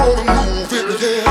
wanna move it, yeah.